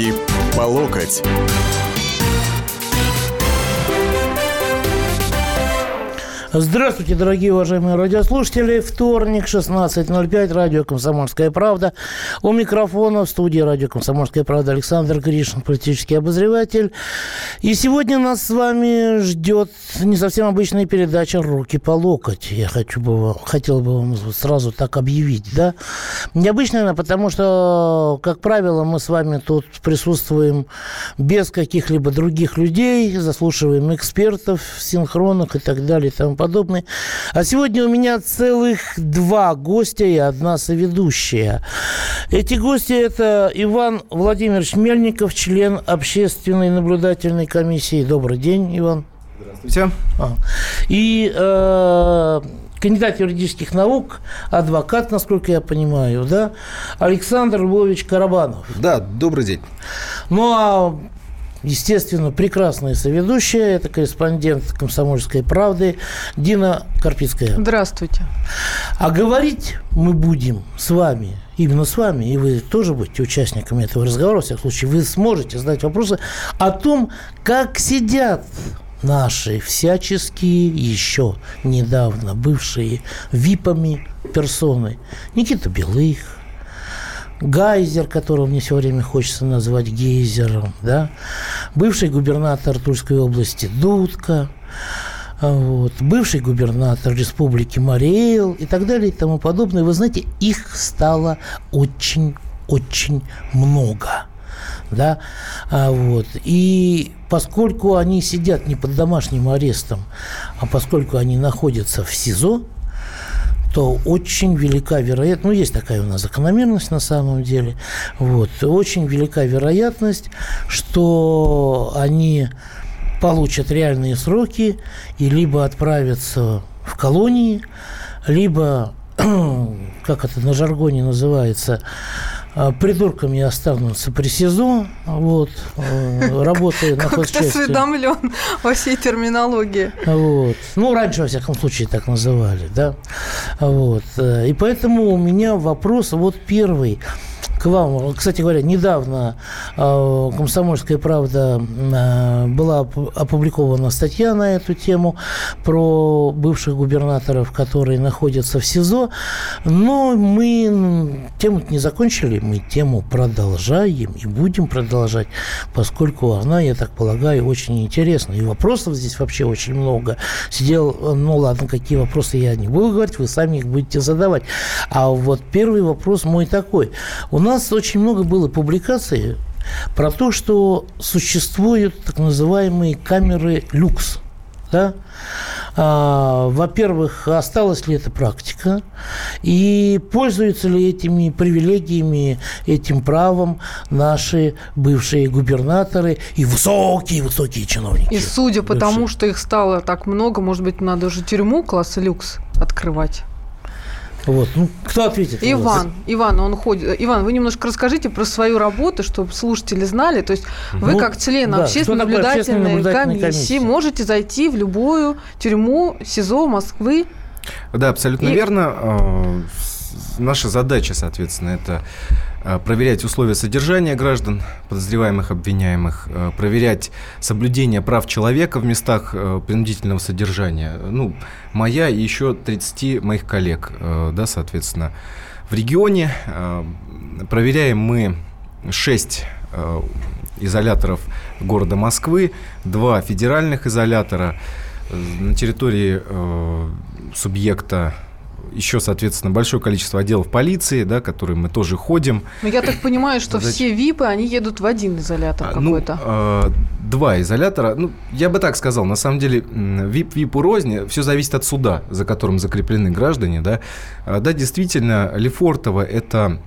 Руки по локоть. Здравствуйте, дорогие уважаемые радиослушатели. Вторник, 16.05, радио «Комсомольская правда». У микрофона в студии радио «Комсомольская правда» Александр Гришин, политический обозреватель. И сегодня нас с вами ждет не совсем обычная передача «Руки по локоть». Я хочу бы, хотел бы вам сразу так объявить, да? Необычная она, потому что, как правило, мы с вами тут присутствуем без каких-либо других людей, заслушиваем экспертов, синхронных и так далее тому подобное. А сегодня у меня целых два гостя и одна соведущая. Эти гости – это Иван Владимирович Мельников, член общественной наблюдательной комиссии. Добрый день, Иван. Здравствуйте. А. И э, кандидат юридических наук, адвокат, насколько я понимаю, да, Александр Львович Карабанов. Да, добрый день. Ну, а естественно, прекрасная соведущая, это корреспондент «Комсомольской правды» Дина Карпицкая. Здравствуйте. А говорить мы будем с вами, именно с вами, и вы тоже будете участниками этого разговора, во всяком случае, вы сможете задать вопросы о том, как сидят наши всяческие еще недавно бывшие ВИПами персоны. Никита Белых, Гайзер, которого мне все время хочется назвать гейзером, да, бывший губернатор Тульской области Дудка, вот, бывший губернатор республики Мариэл и так далее и тому подобное. Вы знаете, их стало очень-очень много. Да? А вот. И поскольку они сидят не под домашним арестом, а поскольку они находятся в СИЗО, то очень велика вероятность, ну, есть такая у нас закономерность на самом деле, вот, очень велика вероятность, что они получат реальные сроки и либо отправятся в колонии, либо, как это на жаргоне называется, придурками останутся при СИЗО, вот, э, работая на Как ты осведомлен во всей терминологии. Вот. Ну, раньше, во всяком случае, так называли, да. Вот. Э, и поэтому у меня вопрос вот первый – к вам. Кстати говоря, недавно э, «Комсомольская правда» э, была опубликована статья на эту тему про бывших губернаторов, которые находятся в СИЗО. Но мы тему не закончили, мы тему продолжаем и будем продолжать, поскольку она, я так полагаю, очень интересна. И вопросов здесь вообще очень много. Сидел, ну ладно, какие вопросы я не буду говорить, вы сами их будете задавать. А вот первый вопрос мой такой. У нас нас очень много было публикаций про то, что существуют так называемые камеры люкс. Да? А, во-первых, осталась ли эта практика, и пользуются ли этими привилегиями, этим правом наши бывшие губернаторы и высокие-высокие чиновники. И судя по тому, что их стало так много, может быть, надо уже тюрьму класса люкс открывать? Вот. Ну, кто ответит? Иван. Иван, он ходит. Иван, вы немножко расскажите про свою работу, чтобы слушатели знали. То есть вы, ну, как член да, общественной наблюдательной, наблюдательной комиссии, комиссии, можете зайти в любую тюрьму СИЗО Москвы. Да, абсолютно и... верно. А, наша задача, соответственно, это проверять условия содержания граждан, подозреваемых, обвиняемых, а, проверять соблюдение прав человека в местах а, принудительного содержания. Ну, моя и еще 30 моих коллег, да, соответственно, в регионе. Проверяем мы 6 изоляторов города Москвы, два федеральных изолятора на территории субъекта еще, соответственно, большое количество отделов полиции, да, которые мы тоже ходим. Но я так понимаю, что Задача... все ВИПы, они едут в один изолятор а, ну, какой-то. Ну, два изолятора. Ну, я бы так сказал, на самом деле, ВИП ВИПу рознь, все зависит от суда, за которым закреплены граждане, да. А, да, действительно, Лефортово – это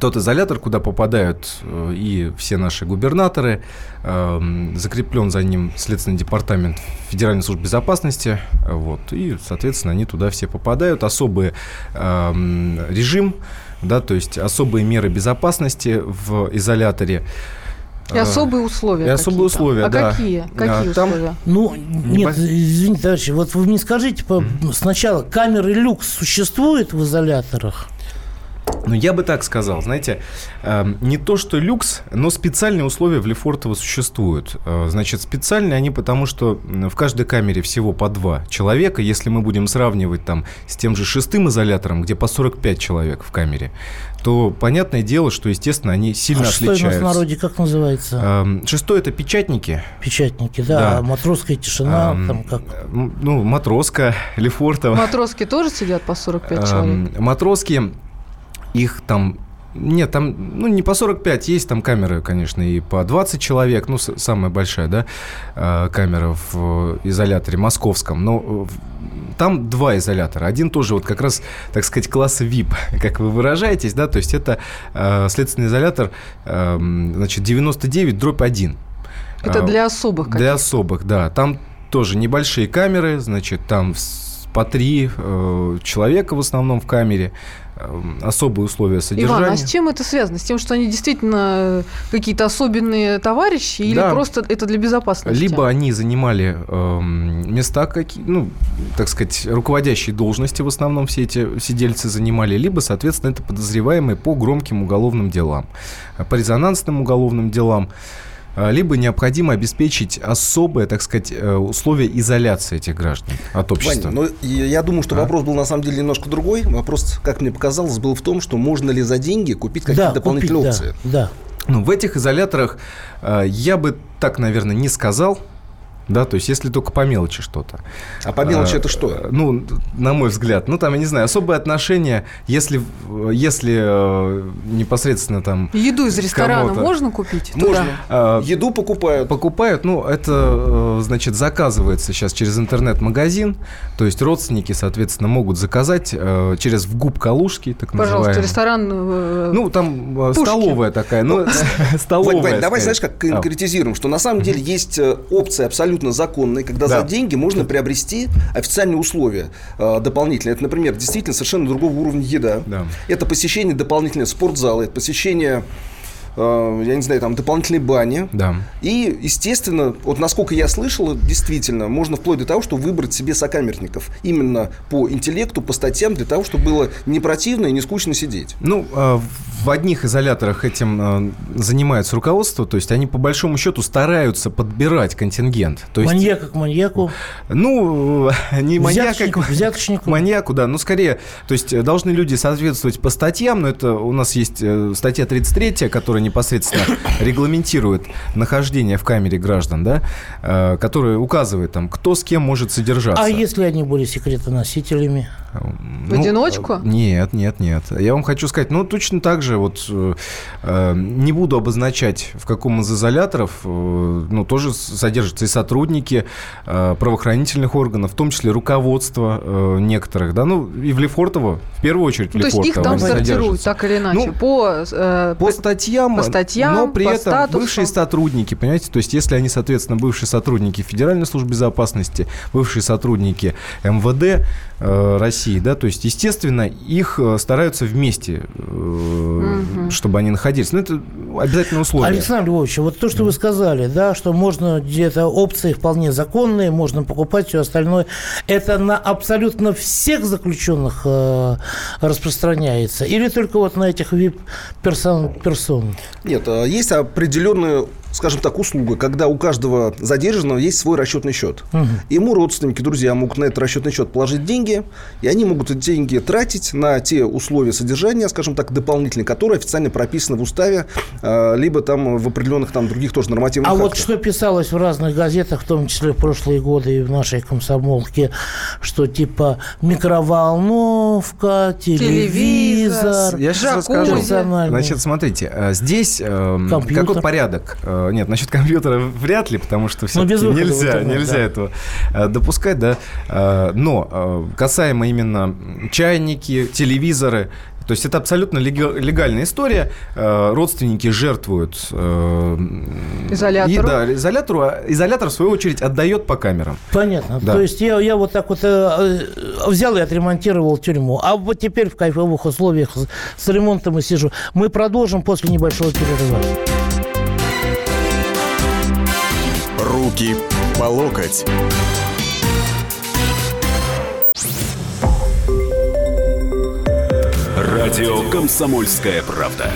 тот изолятор, куда попадают э, и все наши губернаторы, эм, закреплен за ним Следственный департамент Федеральной службы безопасности, вот, и, соответственно, они туда все попадают. Особый эм, режим, да, то есть особые меры безопасности в изоляторе. И особые условия. И особые условия, а да. какие? Какие там, условия? Ну, нет, извините, товарищи, вот вы мне скажите, сначала камеры люкс существуют в изоляторах? Ну, я бы так сказал, знаете, э, не то, что люкс, но специальные условия в Лефортово существуют. Э, значит, специальные они потому, что в каждой камере всего по два человека. Если мы будем сравнивать там с тем же шестым изолятором, где по 45 человек в камере, то понятное дело, что, естественно, они сильно а отличаются. шестой в народе как называется? Э, шестой – это печатники. Печатники, да. да. Матросская тишина, э, там как? Ну, матроска, Лефортово. Матроски тоже сидят по 45 человек? Матроски их там нет, там, ну, не по 45, есть там камеры, конечно, и по 20 человек, ну, самая большая, да, э, камера в изоляторе московском, но там два изолятора. Один тоже вот как раз, так сказать, класса VIP, как вы выражаетесь, да, то есть это э, следственный изолятор, э, значит, 99 дробь 1. Это для особых Для особых, да. Там тоже небольшие камеры, значит, там по три э, человека в основном в камере. Эм, особые условия содержания. Иван, а с чем это связано? С тем, что они действительно какие-то особенные товарищи или да. просто это для безопасности? Либо они занимали э, места, какие, ну, так сказать, руководящие должности в основном все эти сидельцы занимали, либо, соответственно, это подозреваемые по громким уголовным делам, по резонансным уголовным делам. А, либо необходимо обеспечить особые, так сказать, э, условия изоляции этих граждан от общества. Ваня, ну, я думаю, что а? вопрос был на самом деле немножко другой. Вопрос, как мне показалось, был в том, что можно ли за деньги купить какие-то да, дополнительные купить, опции. Да, да. Ну, в этих изоляторах э, я бы так, наверное, не сказал да, то есть если только по мелочи что-то. А по мелочи а, это что? Э, ну, на мой взгляд, ну там, я не знаю, особые отношения, если, если э, непосредственно там... Еду из ресторана можно купить? Можно. А, Еду покупают. Покупают, ну, это, э, значит, заказывается сейчас через интернет-магазин, то есть родственники, соответственно, могут заказать э, через вгуб Калужки, так Пожалуйста, называемый. ресторан э, Ну, там Пушки. столовая такая, ну, столовая. Давай, знаешь, как конкретизируем, что на самом деле есть опция абсолютно абсолютно законный, когда да. за деньги можно приобрести официальные условия э, дополнительные. Это, например, действительно совершенно другого уровня еда. Да. Это посещение дополнительного спортзала, это посещение Э, я не знаю, там дополнительные бани. Да. И, естественно, вот насколько я слышал, действительно, можно вплоть до того, что выбрать себе сокамерников. Именно по интеллекту, по статьям, для того, чтобы было не противно и не скучно сидеть. Ну, э, в одних изоляторах этим э, занимается руководство, то есть они по большому счету стараются подбирать контингент. То есть, маньяка к маньяку? Ну, не маньяка к взяточнику. маньяку, да. Ну, скорее, то есть должны люди соответствовать по статьям, но это у нас есть статья 33, которая непосредственно регламентирует нахождение в камере граждан, да, э, который указывает там, кто с кем может содержаться. А если они были секретоносителями? В ну, одиночку? Нет, нет, нет. Я вам хочу сказать, ну, точно так же, вот, э, не буду обозначать, в каком из изоляторов, э, ну, тоже содержатся и сотрудники э, правоохранительных органов, в том числе руководство э, некоторых, да, ну, и в Лефортово, в первую очередь в ну. То есть их там сортируют, так или иначе, ну, по, э, по статьям, по статьям, но при этом статусу. бывшие сотрудники, понимаете, то есть если они, соответственно, бывшие сотрудники Федеральной службы безопасности, бывшие сотрудники МВД э, России, да, то есть, естественно, их э, стараются вместе, угу. чтобы они находились. Но это обязательное условие. Александр Львович, вот то, что вы сказали, да, что можно где-то опции вполне законные, можно покупать все остальное, это на абсолютно всех заключенных э, распространяется или только вот на этих вип-персон? Персон? Нет, есть определенные скажем так, услуга, когда у каждого задержанного есть свой расчетный счет. Угу. Ему родственники, друзья могут на этот расчетный счет положить деньги, и они могут эти деньги тратить на те условия содержания, скажем так, дополнительные, которые официально прописаны в уставе, а, либо там в определенных там других тоже нормативных А актах. вот что писалось в разных газетах, в том числе в прошлые годы и в нашей комсомолке, что типа микроволновка, телевизор, Я сейчас расскажу. Значит, смотрите, э, здесь э, какой порядок? Э, нет, насчет компьютера вряд ли, потому что все-таки ну, нельзя, интернет, нельзя да. этого э, допускать, да. Э, но касаемо именно чайники, телевизоры, то есть это абсолютно легальная история. Родственники жертвуют изолятору. И, да, изолятору, а изолятор, в свою очередь, отдает по камерам. Понятно. Да. То есть я, я вот так вот взял и отремонтировал тюрьму. А вот теперь в кайфовых условиях с, с ремонтом и сижу. Мы продолжим после небольшого перерыва. Руки по локоть. Радио «Комсомольская правда».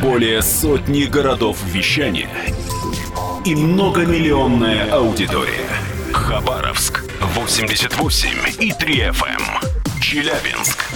Более сотни городов вещания и многомиллионная аудитория. Хабаровск 88 и 3 FM. Эм. Челябинск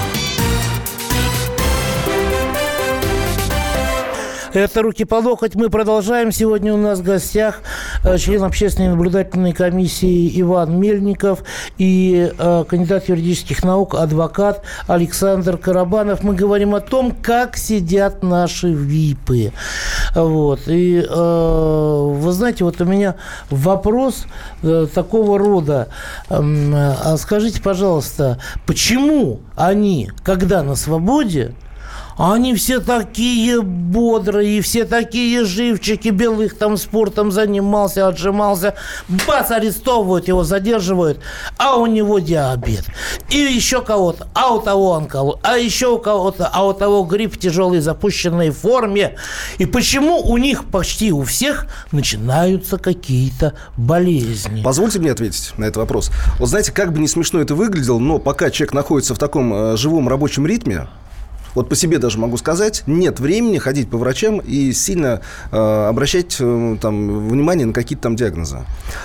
Это «Руки по локоть». Мы продолжаем. Сегодня у нас в гостях э, член общественной наблюдательной комиссии Иван Мельников и э, кандидат юридических наук, адвокат Александр Карабанов. Мы говорим о том, как сидят наши ВИПы. Вот. И э, вы знаете, вот у меня вопрос такого рода. А скажите, пожалуйста, почему они, когда на свободе, они все такие бодрые, все такие живчики, белых там спортом занимался, отжимался. Бац, арестовывают его, задерживают, а у него диабет. И еще кого-то, а у того онколог, а еще у кого-то, а у того грипп в тяжелой запущенной форме. И почему у них почти у всех начинаются какие-то болезни? Позвольте мне ответить на этот вопрос. Вот знаете, как бы не смешно это выглядело, но пока человек находится в таком э, живом рабочем ритме, вот по себе даже могу сказать, нет времени ходить по врачам и сильно э, обращать э, там, внимание на какие-то там диагнозы.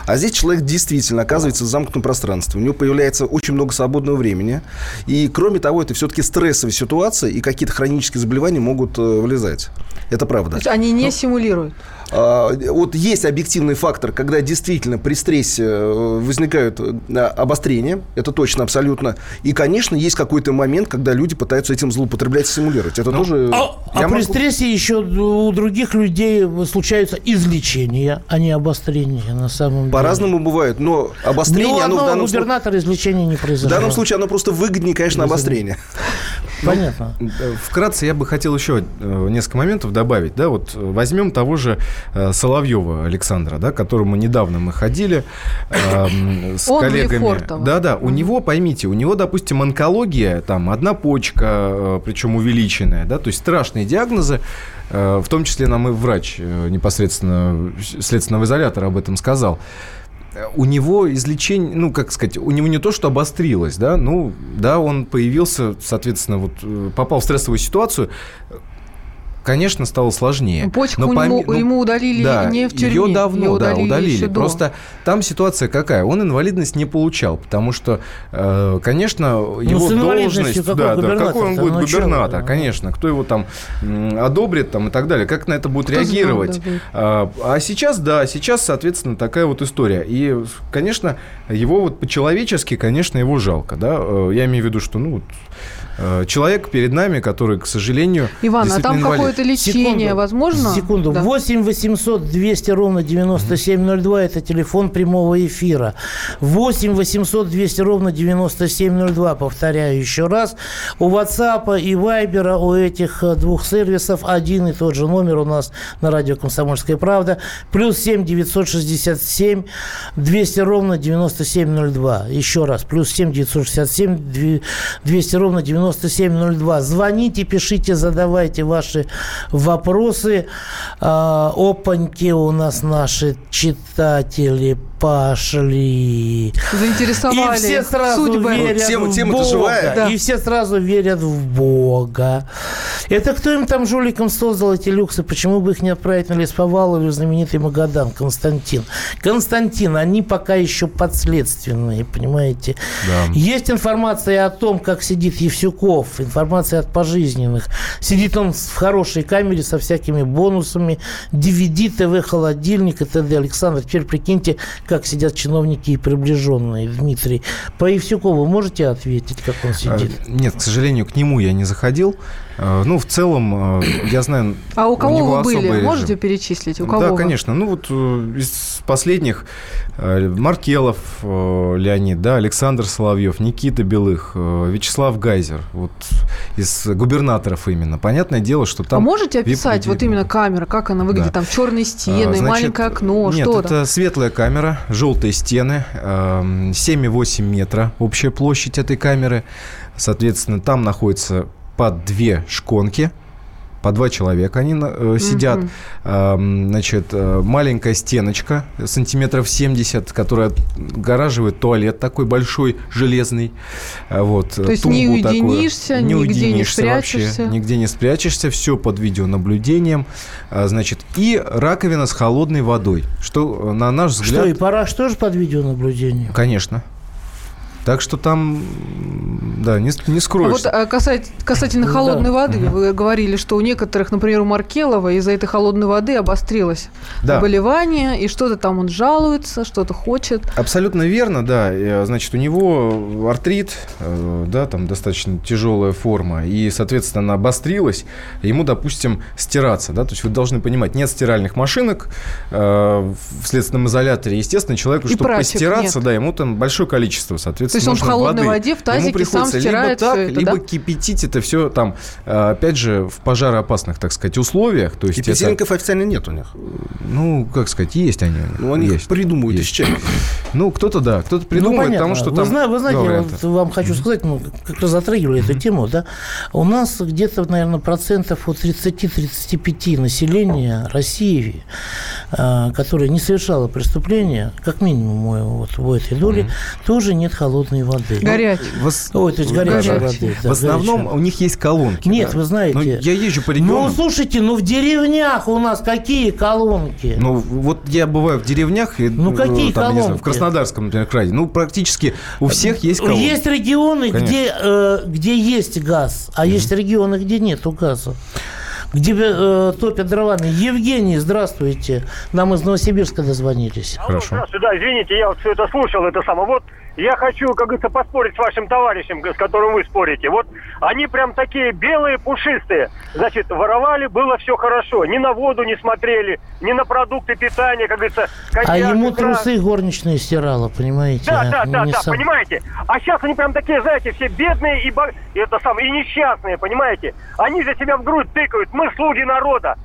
А здесь человек действительно оказывается в замкнутом пространстве. У него появляется очень много свободного времени. И, кроме того, это все-таки стрессовая ситуация, и какие-то хронические заболевания могут э, вылезать. Это правда. То есть они не Но... симулируют? А, вот есть объективный фактор, когда действительно при стрессе э, возникают э, обострения, это точно, абсолютно. И, конечно, есть какой-то момент, когда люди пытаются этим злоупотреблять, симулировать. Это ну, тоже... А, а могу... при стрессе еще у других людей случаются излечения, а не обострения на самом деле. По-разному бывает, но обострение... Ну, оно в данном губернатор случае... излечения не произошло. В данном случае оно просто выгоднее, конечно, обострение. Понятно. Ну, вкратце я бы хотел еще э, несколько моментов добавить. Да, вот возьмем того же Э, Соловьева Александра, да, к которому недавно мы ходили э, с Он коллегами. Да, да. У него, поймите, у него, допустим, онкология, там одна почка, э, причем увеличенная, да, то есть страшные диагнозы. Э, в том числе нам и врач э, непосредственно следственного изолятора об этом сказал у него излечение, ну, как сказать, у него не то, что обострилось, да, ну, да, он появился, соответственно, вот попал в стрессовую ситуацию, конечно, стало сложнее. Почку но пом... ему, ну, ему удалили да, не в тюрьме. Ее давно, ее удалили да, удалили. Просто там ситуация какая? Он инвалидность не получал, потому что, э, конечно, ну, его должность... Какой да, да, какой он будет губернатор, да. конечно. Кто его там одобрит там, и так далее. Как на это будет кто реагировать? Знал, да, а, а сейчас, да, сейчас, соответственно, такая вот история. И, конечно, его вот по-человечески, конечно, его жалко. Да? Э, я имею в виду, что, ну, вот, человек перед нами, который, к сожалению, Иван, а там какое-то лечение секунду, возможно? Секунду. Да. 8 800 200 ровно 9702 – это телефон прямого эфира. 8 800 200 ровно 9702, повторяю еще раз. У WhatsApp и Viber у этих э, двух сервисов один и тот же номер у нас на радио «Комсомольская правда». Плюс 7 967 200 ровно 9702. Еще раз. Плюс 7 967 200 ровно 9702. 9702. Звоните, пишите, задавайте ваши вопросы. А, опаньки у нас наши читатели пошли. Заинтересовали. И все сразу судьбы. верят тема, в Бога. Живая. Да. И все сразу верят в Бога. Это кто им там жуликом создал эти люксы? Почему бы их не отправить на лесповал или в знаменитый Магадан? Константин. Константин, они пока еще подследственные, понимаете? Да. Есть информация о том, как сидит Евсюков. Информация от пожизненных. Сидит он в хорошей камере со всякими бонусами. DVD, ТВ, холодильник и т.д. Александр, теперь прикиньте, как сидят чиновники и приближенные. Дмитрий, по Евсюкову можете ответить, как он сидит? А, нет, к сожалению, к нему я не заходил. А, ну, в целом, а, я знаю... А у кого у вы были? Можете перечислить? У кого да, вы? конечно. Ну, вот э, из последних э, Маркелов э, Леонид, да, Александр Соловьев, Никита Белых, э, Вячеслав Гайзер, вот из губернаторов именно. Понятное дело, что там... А можете описать вот именно камера, как она выглядит? Да. Там черные стены, а, Значит, маленькое окно, нет, что это светлая камера, желтые стены, 7,8 метра общая площадь этой камеры. Соответственно, там находится под две шконки – по два человека они э, сидят. Mm-hmm. значит, э, маленькая стеночка сантиметров 70, которая огораживает туалет такой большой, железный. Э, вот, То есть не уединишься, такую. не нигде не спрячешься. Вообще, нигде не спрячешься, все под видеонаблюдением. А, значит, и раковина с холодной водой, что на наш взгляд... Что, и параш тоже под видеонаблюдением? Конечно. Так что там, да, не, не скроешься. А вот касательно, касательно холодной да. воды, вы говорили, что у некоторых, например, у Маркелова из-за этой холодной воды обострилось да. заболевание, и что-то там он жалуется, что-то хочет. Абсолютно верно, да. Значит, у него артрит, э, да, там достаточно тяжелая форма, и, соответственно, она обострилась, ему, допустим, стираться, да, то есть вы должны понимать, нет стиральных машинок э, в следственном изоляторе, естественно, человеку, и чтобы постираться, нет. да, ему там большое количество, соответственно, то есть он в холодной воды. воде в тазике сам стирает либо так, это, либо да? кипятить это все там, э, опять же, в пожароопасных, так сказать, условиях. То есть Кипятильников это... официально нет у них. Ну, как сказать, есть они. Ну, они есть. придумывают есть. из чего. Ну, кто-то, да, кто-то ну, придумывает, ну, потому что вы там... Знаете, вы знаете, вот вам хочу сказать, ну, как раз затрагивали эту тему, да, у нас где-то, наверное, процентов от 30-35 населения России, э, которое не совершало преступления, как минимум вот в этой доле, тоже нет холодного холодной воды. Горячей. Ну, Ой, то есть горячей воды. Да, в основном горячей. у них есть колонки. Нет, да? вы знаете. Но ну, я езжу по регионам. Ну, слушайте, ну в деревнях у нас какие колонки? Ну, вот я бываю в деревнях. И, ну, какие там, колонки? Не знаю, в Краснодарском, например, крае. Ну, практически у всех есть колонки. Есть регионы, где, э, где есть газ, а mm-hmm. есть регионы, где нету газа где э, топят дровами. Евгений, здравствуйте. Нам из Новосибирска дозвонились. Хорошо. Здравствуйте, да, извините, я вот все это слушал, это самое. Вот я хочу, как говорится, поспорить с вашим товарищем, с которым вы спорите. Вот они прям такие белые, пушистые. Значит, воровали, было все хорошо. Ни на воду не смотрели, ни на продукты питания, как говорится. Коньяк, а ему икра. трусы горничные стирала, понимаете? Да, да, да, да, сам... понимаете. А сейчас они прям такие, знаете, все бедные и, и это сам, и несчастные, понимаете? Они за себя в грудь тыкают. Мы слуги народа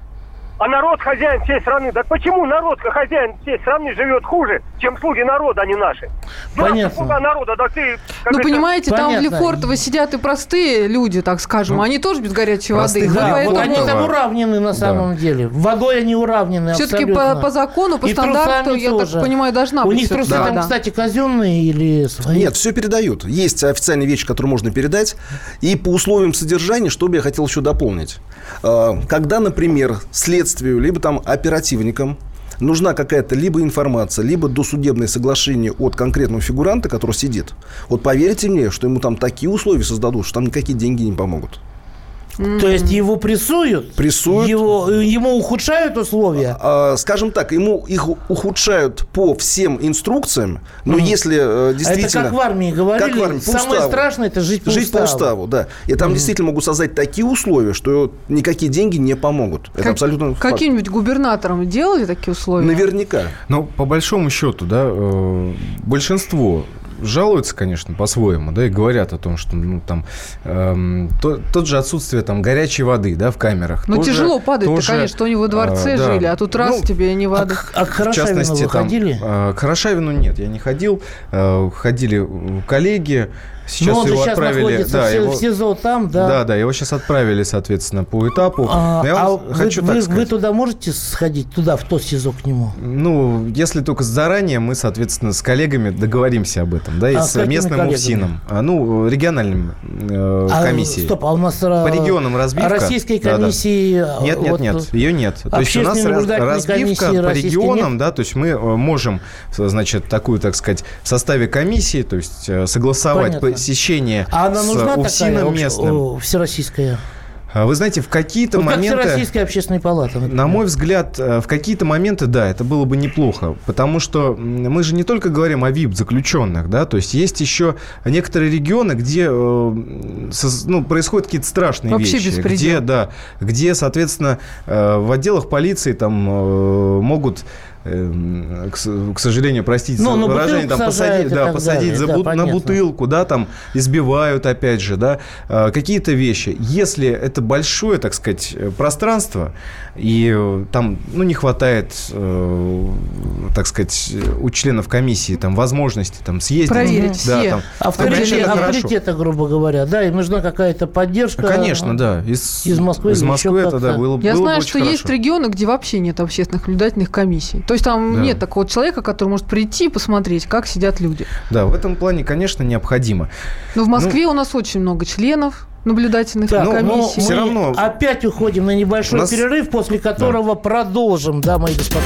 а народ хозяин всей страны. Так почему народ хозяин всей страны живет хуже, чем слуги народа, а не наши? Понятно. Слуга народа, да ты... Ну, понимаете, Понятно. там в Лефортово сидят и простые люди, так скажем, ну, они тоже без горячей воды. Да, поэтому... вот они там уравнены на самом да. деле. Водой они уравнены Все-таки по, по закону, по и стандарту, я тоже. так понимаю, должна У быть. У них трусы да. там, кстати, казенные или свои? Нет, все передают. Есть официальные вещи, которые можно передать. И по условиям содержания, что бы я хотел еще дополнить. А, когда, например, следствию, либо там оперативникам нужна какая-то либо информация, либо досудебное соглашение от конкретного фигуранта, который сидит. Вот поверьте мне, что ему там такие условия создадут, что там никакие деньги не помогут. То есть его прессуют? Прессуют. Его, ему ухудшают условия? А, скажем так, ему их ухудшают по всем инструкциям, но mm. если э, действительно... Это как в армии говорили, как в армии, по самое уставу. страшное это жить по жить уставу. по уставу, да. И там mm. действительно могут создать такие условия, что никакие деньги не помогут. Это как, абсолютно Каким-нибудь губернатором делали такие условия? Наверняка. Но по большому счету, да, э, большинство жалуются, конечно, по-своему, да, и говорят о том, что, ну, там, эм, то, тот же отсутствие, там, горячей воды, да, в камерах. Ну, тяжело падать-то, конечно, что они во дворце э, жили, да. а тут раз ну, тебе не воды. А, а к Хорошавину вы ходили? Там, э, к Хорошавину нет, я не ходил. Э, ходили коллеги, Сейчас Но он его же сейчас отправили, находится да, в, его, в СИЗО там, да. Да, да, его сейчас отправили, соответственно, по этапу. А, я а хочу вы, вы, вы туда можете сходить, туда, в то СИЗО к нему? Ну, если только заранее, мы, соответственно, с коллегами договоримся об этом, да, и а с местным коллегами? УФСИНом, а, ну, региональным э, а, комиссией. Стоп, а у нас по регионам разбивка. Российской комиссии... Да, да. Нет, нет, вот, нет, ее нет. То есть у нас разбивка по регионам, нет? да, то есть мы э, можем, значит, такую, так сказать, в составе комиссии, то есть э, согласовать Понятно посещение а она нужна с такая местным. всероссийская? А вы знаете, в какие-то ну, моменты... Как Всероссийская общественная палата. Например. На мой взгляд, э, в какие-то моменты, да, это было бы неплохо. Потому что мы же не только говорим о ВИП-заключенных, да, то есть есть еще некоторые регионы, где э, ну, происходят какие-то страшные Вообще вещи. Беспредел. Где, да, где, соответственно, э, в отделах полиции там могут к, к сожалению, простите ну, выражение, там посадить, да, посадить за, да, на бутылку, да, там избивают, опять же, да, э, какие-то вещи. Если это большое, так сказать, пространство, и э, там, ну, не хватает, э, так сказать, у членов комиссии там возможности там съездить. Проверить да, все. Там, Авторитет, там, авторитета, грубо говоря, да, им нужна какая-то поддержка. Конечно, да. Из, из Москвы. Из Москвы это, да, было, Я было знаю, бы что хорошо. есть регионы, где вообще нет общественных наблюдательных комиссий. То есть там да. нет такого человека, который может прийти и посмотреть, как сидят люди. Да, в этом плане, конечно, необходимо. Но в Москве ну, у нас очень много членов, наблюдательных так, комиссий. Но все равно опять уходим на небольшой нас... перерыв, после которого да. продолжим, дамы и господа.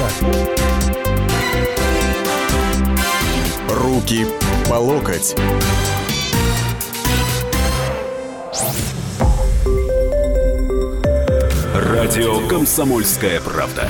Руки по локоть. Радио «Комсомольская правда».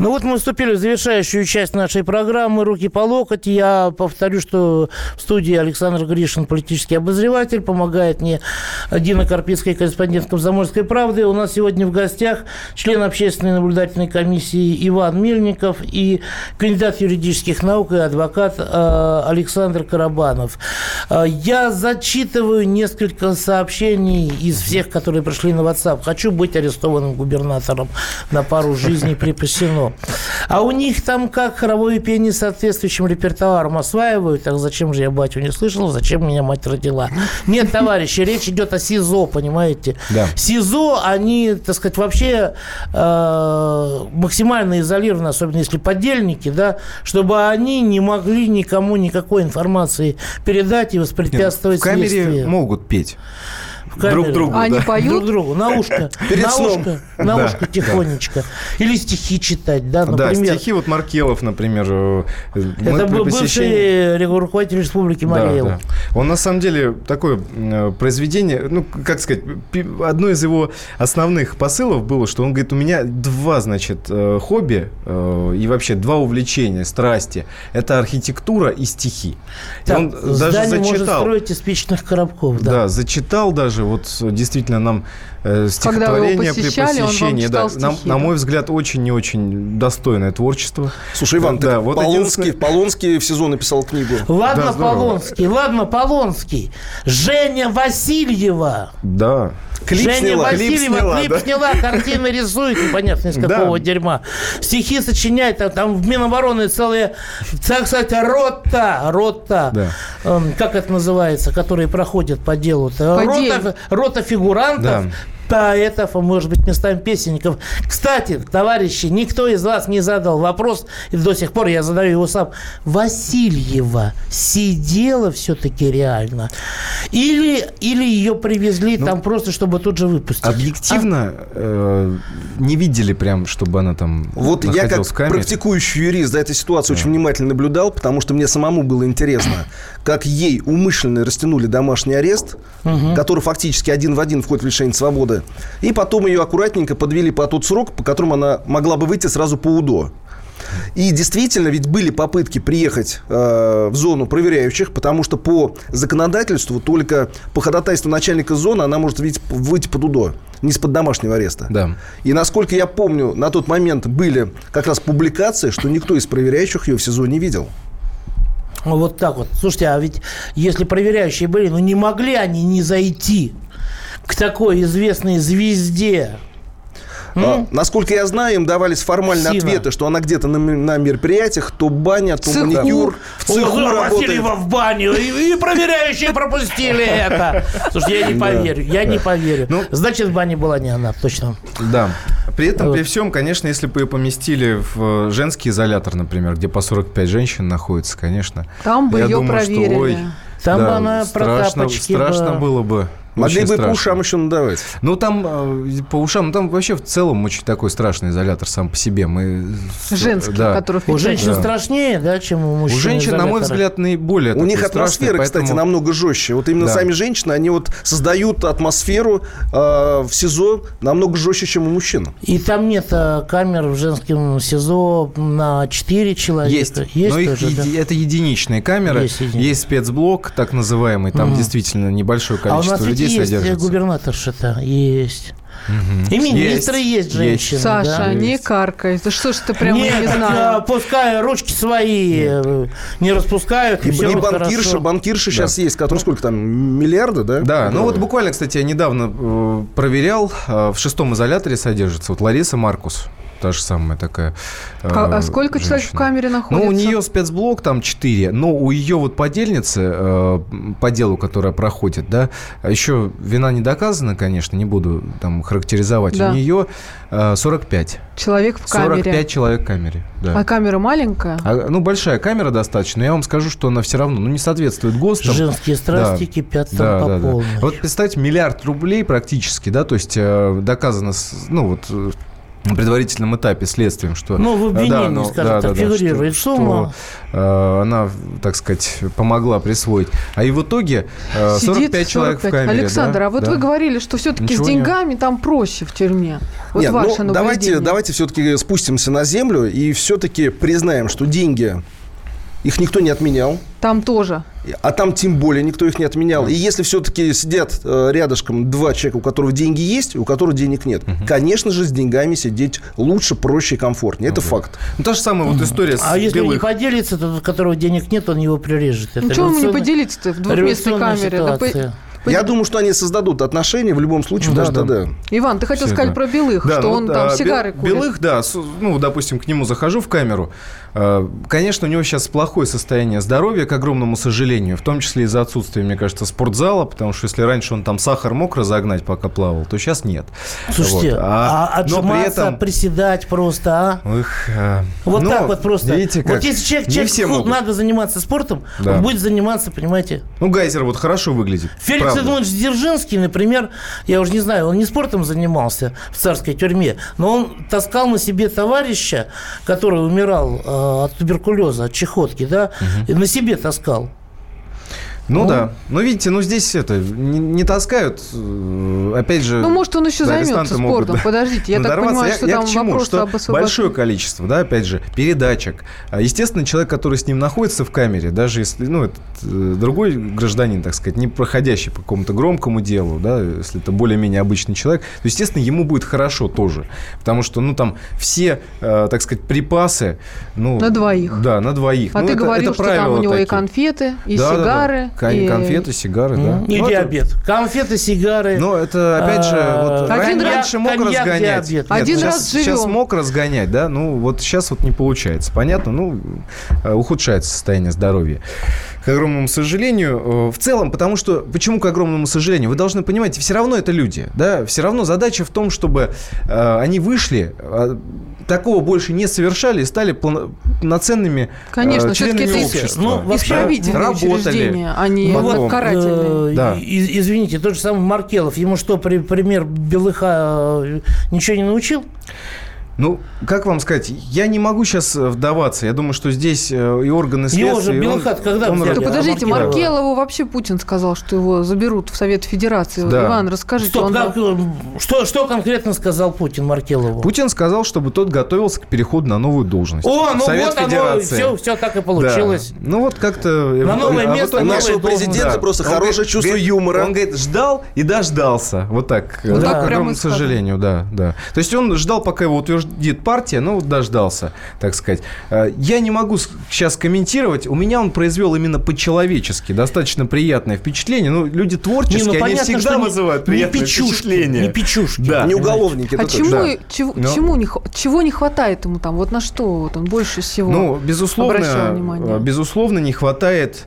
Ну вот мы вступили в завершающую часть нашей программы «Руки по локоть». Я повторю, что в студии Александр Гришин, политический обозреватель, помогает мне Дина Карпицкая, корреспондент «Комсомольской правды». У нас сегодня в гостях член общественной наблюдательной комиссии Иван Мельников и кандидат юридических наук и адвокат э, Александр Карабанов. Э, я зачитываю несколько сообщений из всех, которые пришли на WhatsApp. Хочу быть арестованным губернатором на пару жизней припасено. А у них там как хоровое пение соответствующим репертуаром осваивают. Так зачем же я батю не слышал? Зачем меня мать родила? Нет, товарищи, речь идет о СИЗО, понимаете? Да. СИЗО, они, так сказать, вообще э, максимально изолированы, особенно если подельники, да, чтобы они не могли никому никакой информации передать и воспрепятствовать Нет, в камере следствию. могут петь камеру. Друг другу, Они да. поют? Друг другу. На ушко. Перед на сном. ушко. На Да, ушко тихонечко. Или стихи читать, да, Да, например. стихи вот Маркелов, например. э, Это был посещении- бывший руководитель республики Да, Мариэл. да. Он на самом деле такое э, произведение, ну, как сказать, одно из его основных посылов было, что он говорит, у меня два, значит, э, хобби э, и вообще два увлечения, страсти. Это архитектура и стихи. И Так, он даже здание может зачитал. строить из спичных коробков, да. Да, зачитал даже вот действительно нам э, стихотворение при посещали, он вам посещении. читал да, на, стихи, на да? мой взгляд, очень не очень достойное творчество. Слушай, Иван, Да, ты вот Полонский, единственное- Полонский в сезон написал книгу. Ладно, Да, здорово. Полонский, ладно, Полонский. Женя Васильева. Да. Клип Женя сняла, клип Васильева сняла, клип да? сняла, картины рисует, непонятно из Да. какого дерьма. Стихи сочиняет, там, там в Минобороны целая, так сказать, рота, рота, Да. эм, как это называется, которые проходят по делу-то. По Рота, делу. рота фигурантов, Да. Поэтов, а может быть, местами песенников. Кстати, товарищи, никто из вас не задал вопрос, и до сих пор я задаю его сам. Васильева сидела все-таки реально? Или, или ее привезли Ну, там просто, чтобы тут же выпустить? Объективно э, не видели прям, чтобы она там Вот я как практикующий юрист за этой ситуацией очень внимательно наблюдал, потому что мне самому было интересно, как ей умышленно растянули домашний арест, который фактически один в один входит в лишение свободы, и потом ее аккуратненько подвели по тот срок, по которому она могла бы выйти сразу по УДО. И действительно, ведь были попытки приехать э, в зону проверяющих, потому что по законодательству только по ходатайству начальника зоны она может выйти, выйти под УДО, не из-под домашнего ареста. Да. И насколько я помню, на тот момент были как раз публикации, что никто из проверяющих ее в СИЗО не видел. Вот так вот. Слушайте, а ведь если проверяющие были, ну не могли они не зайти к такой известной звезде. А, насколько я знаю, им давались формальные Сина. ответы, что она где-то на, на мероприятиях, то баня, то цеху. маникюр, в цеху Ой, работает. Васильева в баню, и, и проверяющие пропустили это. Слушайте, я не поверю, я не поверю. Ну, Значит, в бане была не она, точно. Да. При этом, при всем, конечно, если бы ее поместили в э, женский изолятор, например, где по 45 женщин находится, конечно. Там бы ее проверили. Там да, бы она про страшно, страшно бы- было бы. Могли бы страшно. по ушам еще надавать. Ну, там э, по ушам, ну, там вообще в целом очень такой страшный изолятор сам по себе. Мы, Женский, да. который У женщин да. страшнее, да, чем у мужчин. У женщин, на мой взгляд, наиболее У них атмосфера, страшный, кстати, намного жестче. Вот именно да. сами женщины, они вот создают атмосферу э, в СИЗО намного жестче, чем у мужчин. И там нет э, камер в женском СИЗО на 4 человека. Есть, есть но тоже, их, да? это единичные камеры. Есть, есть спецблок, так называемый, там угу. действительно небольшое количество а у нас людей есть содержится. губернаторша-то, есть. Угу. И министры есть, есть женщины. Есть. Саша, да? не каркай. Да что ж ты прямо Нет, не знаю. А, пускай ручки свои Нет. Э, не распускают. И, и, и банкирша, банкирша да. сейчас есть, которые сколько там, миллиарды, да? Да, ну вот буквально, кстати, я недавно э, проверял, э, в шестом изоляторе содержится вот Лариса Маркус та же самая такая. А, а сколько женщина. человек в камере находится? Ну, у нее спецблок там 4, но у ее вот подельницы э, по делу, которая проходит, да, еще вина не доказана, конечно, не буду там характеризовать. Да. У нее э, 45. Человек в камере. 45 человек в камере, да. А камера маленькая? А, ну, большая камера достаточно, но я вам скажу, что она все равно ну, не соответствует ГОСТам. Женские страсти да. кипят там да, по да, полной. Да. Вот представьте, миллиард рублей практически, да, то есть э, доказано, ну, вот э, на предварительном этапе следствием, что... Ну, в обвинении, да, но, скажем да, так, да, фигурирует что, сумма. Что, э, она, так сказать, помогла присвоить. А и в итоге э, 45 Сидит человек 45. в камере. Александр, да, а вот да. вы говорили, что все-таки с деньгами не... там проще в тюрьме. Вот Нет, ваше ну, давайте, давайте все-таки спустимся на землю и все-таки признаем, что деньги их никто не отменял. Там тоже. А там тем более никто их не отменял. И если все-таки сидят э, рядышком два человека, у которых деньги есть, у которых денег нет, угу. конечно же, с деньгами сидеть лучше, проще и комфортнее. Это факт. Ну, та же самая вот история с А если белых. не поделится, то у которого денег нет, он его прирежет. Ну, чего ему не поделиться-то в двухместной камере? Ситуация. Я думаю, что они создадут отношения в любом случае, да, даже да. тогда. Иван, ты хотел Все, сказать да. про Белых, да, что ну, он там сигары курит. Белых, да, ну, допустим, к нему захожу в камеру. А, конечно, у него сейчас плохое состояние здоровья, к огромному сожалению, в том числе из-за отсутствия, мне кажется, спортзала, потому что если раньше он там сахар мог разогнать, пока плавал, то сейчас нет. Слушайте, вот. а, а отжиматься, но при этом... приседать просто, а? Эх, а... Вот ну, так вот просто. Видите, как? Вот если человек, человек все надо заниматься спортом, да. он будет заниматься, понимаете? Ну, Гайзер вот хорошо выглядит. Феликс Феликс Эдмундович Дзержинский, например, я уже не знаю, он не спортом занимался в царской тюрьме, но он таскал на себе товарища, который умирал э, от туберкулеза, от чехотки, да, угу. на себе таскал. Ну, ну да. Ну, видите, ну здесь это не, не таскают. Э, опять же. Ну, может, он еще займется спортом. Могут, Подождите, я так понимаю, я, что я там к чему? что об Большое количество, да, опять же, передачек. А, естественно, человек, который с ним находится в камере, даже если, ну, это э, другой гражданин, так сказать, не проходящий по какому-то громкому делу, да, если это более-менее обычный человек, то, естественно, ему будет хорошо тоже. Потому что, ну, там все, э, так сказать, припасы. Ну, на двоих. Да, на двоих. А ну, ты это, говорил, это что там у него такие. и конфеты, и да, сигары. Да, да. И... Конфеты, сигары, да. И ну, диабет. Это... Конфеты, сигары. Ну, это, опять же, вот Один раньше раз, мог коньяк, разгонять. Диабет. Нет, Один сейчас, раз живем. Сейчас мог разгонять, да, ну, вот сейчас вот не получается. Понятно, ну, э, ухудшается состояние здоровья к огромному сожалению. Э, в целом, потому что... Почему к огромному сожалению? Вы должны понимать, все равно это люди. Да? Все равно задача в том, чтобы э, они вышли, э, такого больше не совершали и стали полноценными Конечно, э, членами это общества. Ну, вообще работали. Они ну, вот, карательные. Э, да. Извините, тот же самый Маркелов, ему что, при, пример Белыха э, ничего не научил? Ну, как вам сказать, я не могу сейчас э, вдаваться. Я думаю, что здесь э, и органы следствия... Его же Белхат когда он, взяли? Да подождите, Маркелова. Маркелову вообще Путин сказал, что его заберут в Совет Федерации. Да. Иван, расскажите. Что, он... как, что, что конкретно сказал Путин Маркелову? Путин сказал, чтобы тот готовился к переходу на новую должность. О, ну Совет вот Федерации. оно, все, все так и получилось. Да. Ну вот как-то... На новое а место, вот нашего президента да. просто он хорошее говорит, чувство юмора. Он говорит, ждал и дождался. Вот так. Вот да. так, к огромному сожалению, да, да. То есть он ждал, пока его утвердит партия, ну, дождался, так сказать. Э, я не могу сейчас комментировать. У меня он произвел именно по-человечески достаточно приятное впечатление. Ну, люди творческие, не, ну, они понятно, всегда вызывают приятное не печушки, впечатление. Не печушки. Да. Не уголовники. А чему, да. чего, Но... чему не, чего не хватает ему там? Вот на что вот он больше всего Ну, безусловно, безусловно, не хватает.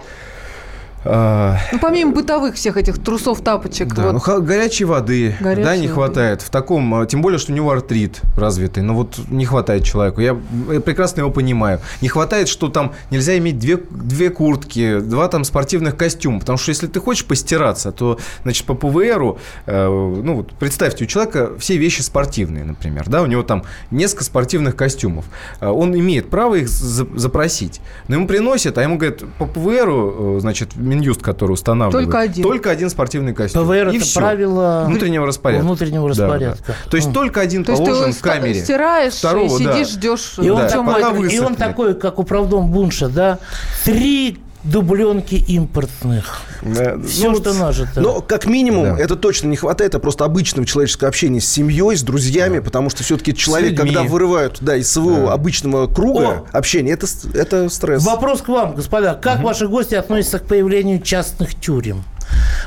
Ну, помимо бытовых всех этих трусов, тапочек. Да, вот. ну, горячей воды, горячей да, не воды. хватает. В таком, а, тем более, что у него артрит развитый. Но вот не хватает человеку. Я, я прекрасно его понимаю. Не хватает, что там нельзя иметь две, две куртки, два там спортивных костюма. Потому что если ты хочешь постираться, то, значит, по ПВРу, э, ну, вот представьте, у человека все вещи спортивные, например, да, у него там несколько спортивных костюмов. Э, он имеет право их запросить. Но ему приносят, а ему говорят, по ПВРу, э, значит, Минюст, который устанавливает. Только один. Только один спортивный костюм. ПВР и это все. правило внутреннего распорядка. Внутреннего распорядка. Да, да. То есть mm. только один То положен в камере. стираешь Второго, и сидишь, да. ждешь. И он, да. такой, и он такой, как управдом Бунша, да, три дубленки импортных. Да. Все, ну, что нажито. Но, как минимум, да. это точно не хватает, это просто обычного человеческого общения с семьей, с друзьями, да. потому что все-таки человек, когда вырывают да, из своего да. обычного круга О! общения, это, это стресс. Вопрос к вам, господа. Как угу. ваши гости относятся к появлению частных тюрем?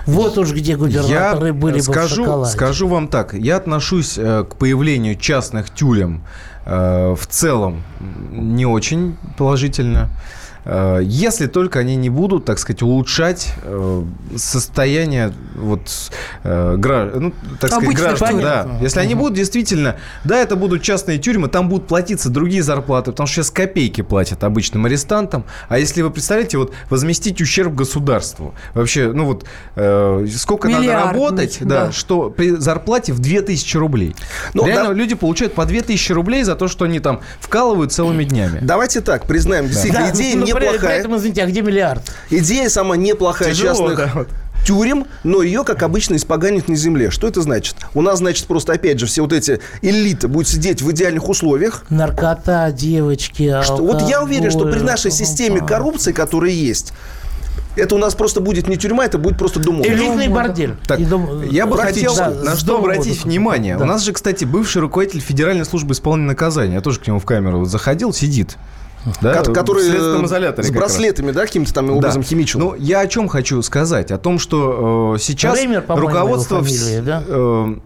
Вот уж где губернаторы я были скажу, бы в Скажу вам так. Я отношусь э, к появлению частных тюрем э, в целом не очень положительно. Э, если только они не будут, так сказать, улучшать э, состояние вот, э, ну, так сказать, граждан. Да. Если они будут действительно, да, это будут частные тюрьмы, там будут платиться другие зарплаты, потому что сейчас копейки платят обычным арестантам. А если вы представляете, вот возместить ущерб государству, вообще, ну вот, сколько Миллиард, надо работать, да, да, что при зарплате в 2000 рублей. Ну, Реально да. люди получают по 2000 рублей за то, что они там вкалывают целыми днями. Давайте так, признаем, действительно, да. идея не неплохая. Поэтому, извините, а где миллиард? Идея сама неплохая Тяжело, частных да, тюрем, но ее, как обычно, испоганит на земле. Что это значит? У нас, значит, просто, опять же, все вот эти элиты будут сидеть в идеальных условиях. Наркота, девочки, алкоголь, Вот я уверен, что при нашей системе коррупции, которая есть, это у нас просто будет не тюрьма, это будет просто дом Элитный бордель. Так, дом... Я бы хотел да, на что обратить внимание. Да. У нас же, кстати, бывший руководитель Федеральной службы исполнения наказания, я тоже к нему в камеру заходил, сидит да, который с браслетами, да, каким-то там образом да. химичил. Ну, я о чем хочу сказать? О том, что э, сейчас Реймер, руководство... Фамилия, да? Э,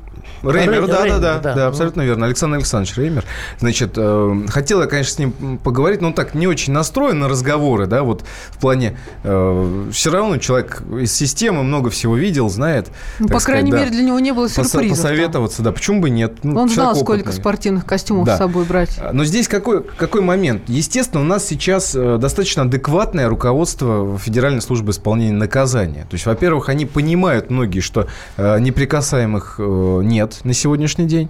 Реймер, да, да, да, да, да, абсолютно верно. Александр Александрович Реймер. Значит, э, хотел я, конечно, с ним поговорить, но он так не очень настроен на разговоры, да, вот в плане э, все равно человек из системы много всего видел, знает. Ну, по крайней мере, для него не было сюрпризов. Посоветоваться, да, почему бы нет? Ну, он знал, сколько спортивных костюмов с собой брать. А, но здесь какой, какой момент? Естественно, у нас сейчас э, достаточно адекватное руководство Федеральной службы исполнения наказания. То есть, во-первых, они понимают многие, что неприкасаемых нет, нет на сегодняшний день.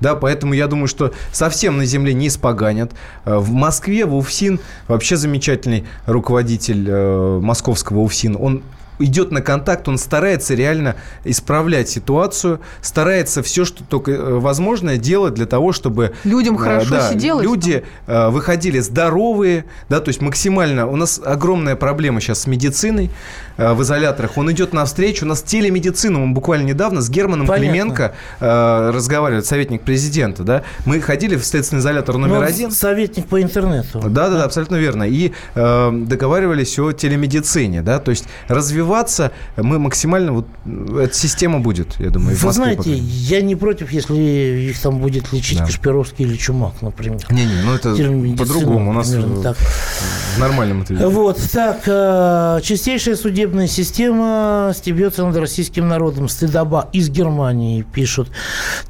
Да, поэтому я думаю, что совсем на земле не испоганят. Э, в Москве, в УФСИН, вообще замечательный руководитель э, московского УФСИН, он идет на контакт, он старается реально исправлять ситуацию, старается все, что только э, возможное делать для того, чтобы... Людям хорошо да, сиделось. Люди там. выходили здоровые, да, то есть максимально... У нас огромная проблема сейчас с медициной. Э, в изоляторах, он идет навстречу. У нас телемедицина, мы буквально недавно с Германом Понятно. Клименко э, разговаривали, советник президента, да, мы ходили в следственный изолятор номер Но ну, один. Советник по интернету. Да, да, да, абсолютно верно. И э, договаривались о телемедицине, да, то есть развиваться мы максимально, вот эта система будет, я думаю, Вы знаете, я не против, если их там будет лечить да. Кашпировский или Чумак, например. Не-не, ну это по-другому, у нас так. В нормальном ответе. Вот, так, э, чистейшая судебная система стебется над российским народом. Стыдоба из Германии пишут.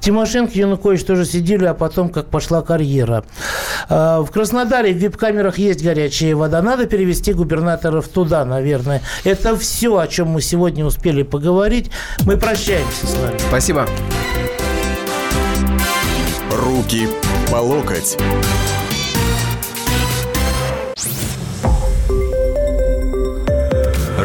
Тимошенко, Янукович тоже сидели, а потом как пошла карьера. А, в Краснодаре в вип-камерах есть горячая вода. Надо перевести губернаторов туда, наверное. Это все, о чем мы сегодня успели поговорить. Мы прощаемся с вами. Спасибо. Руки по локоть.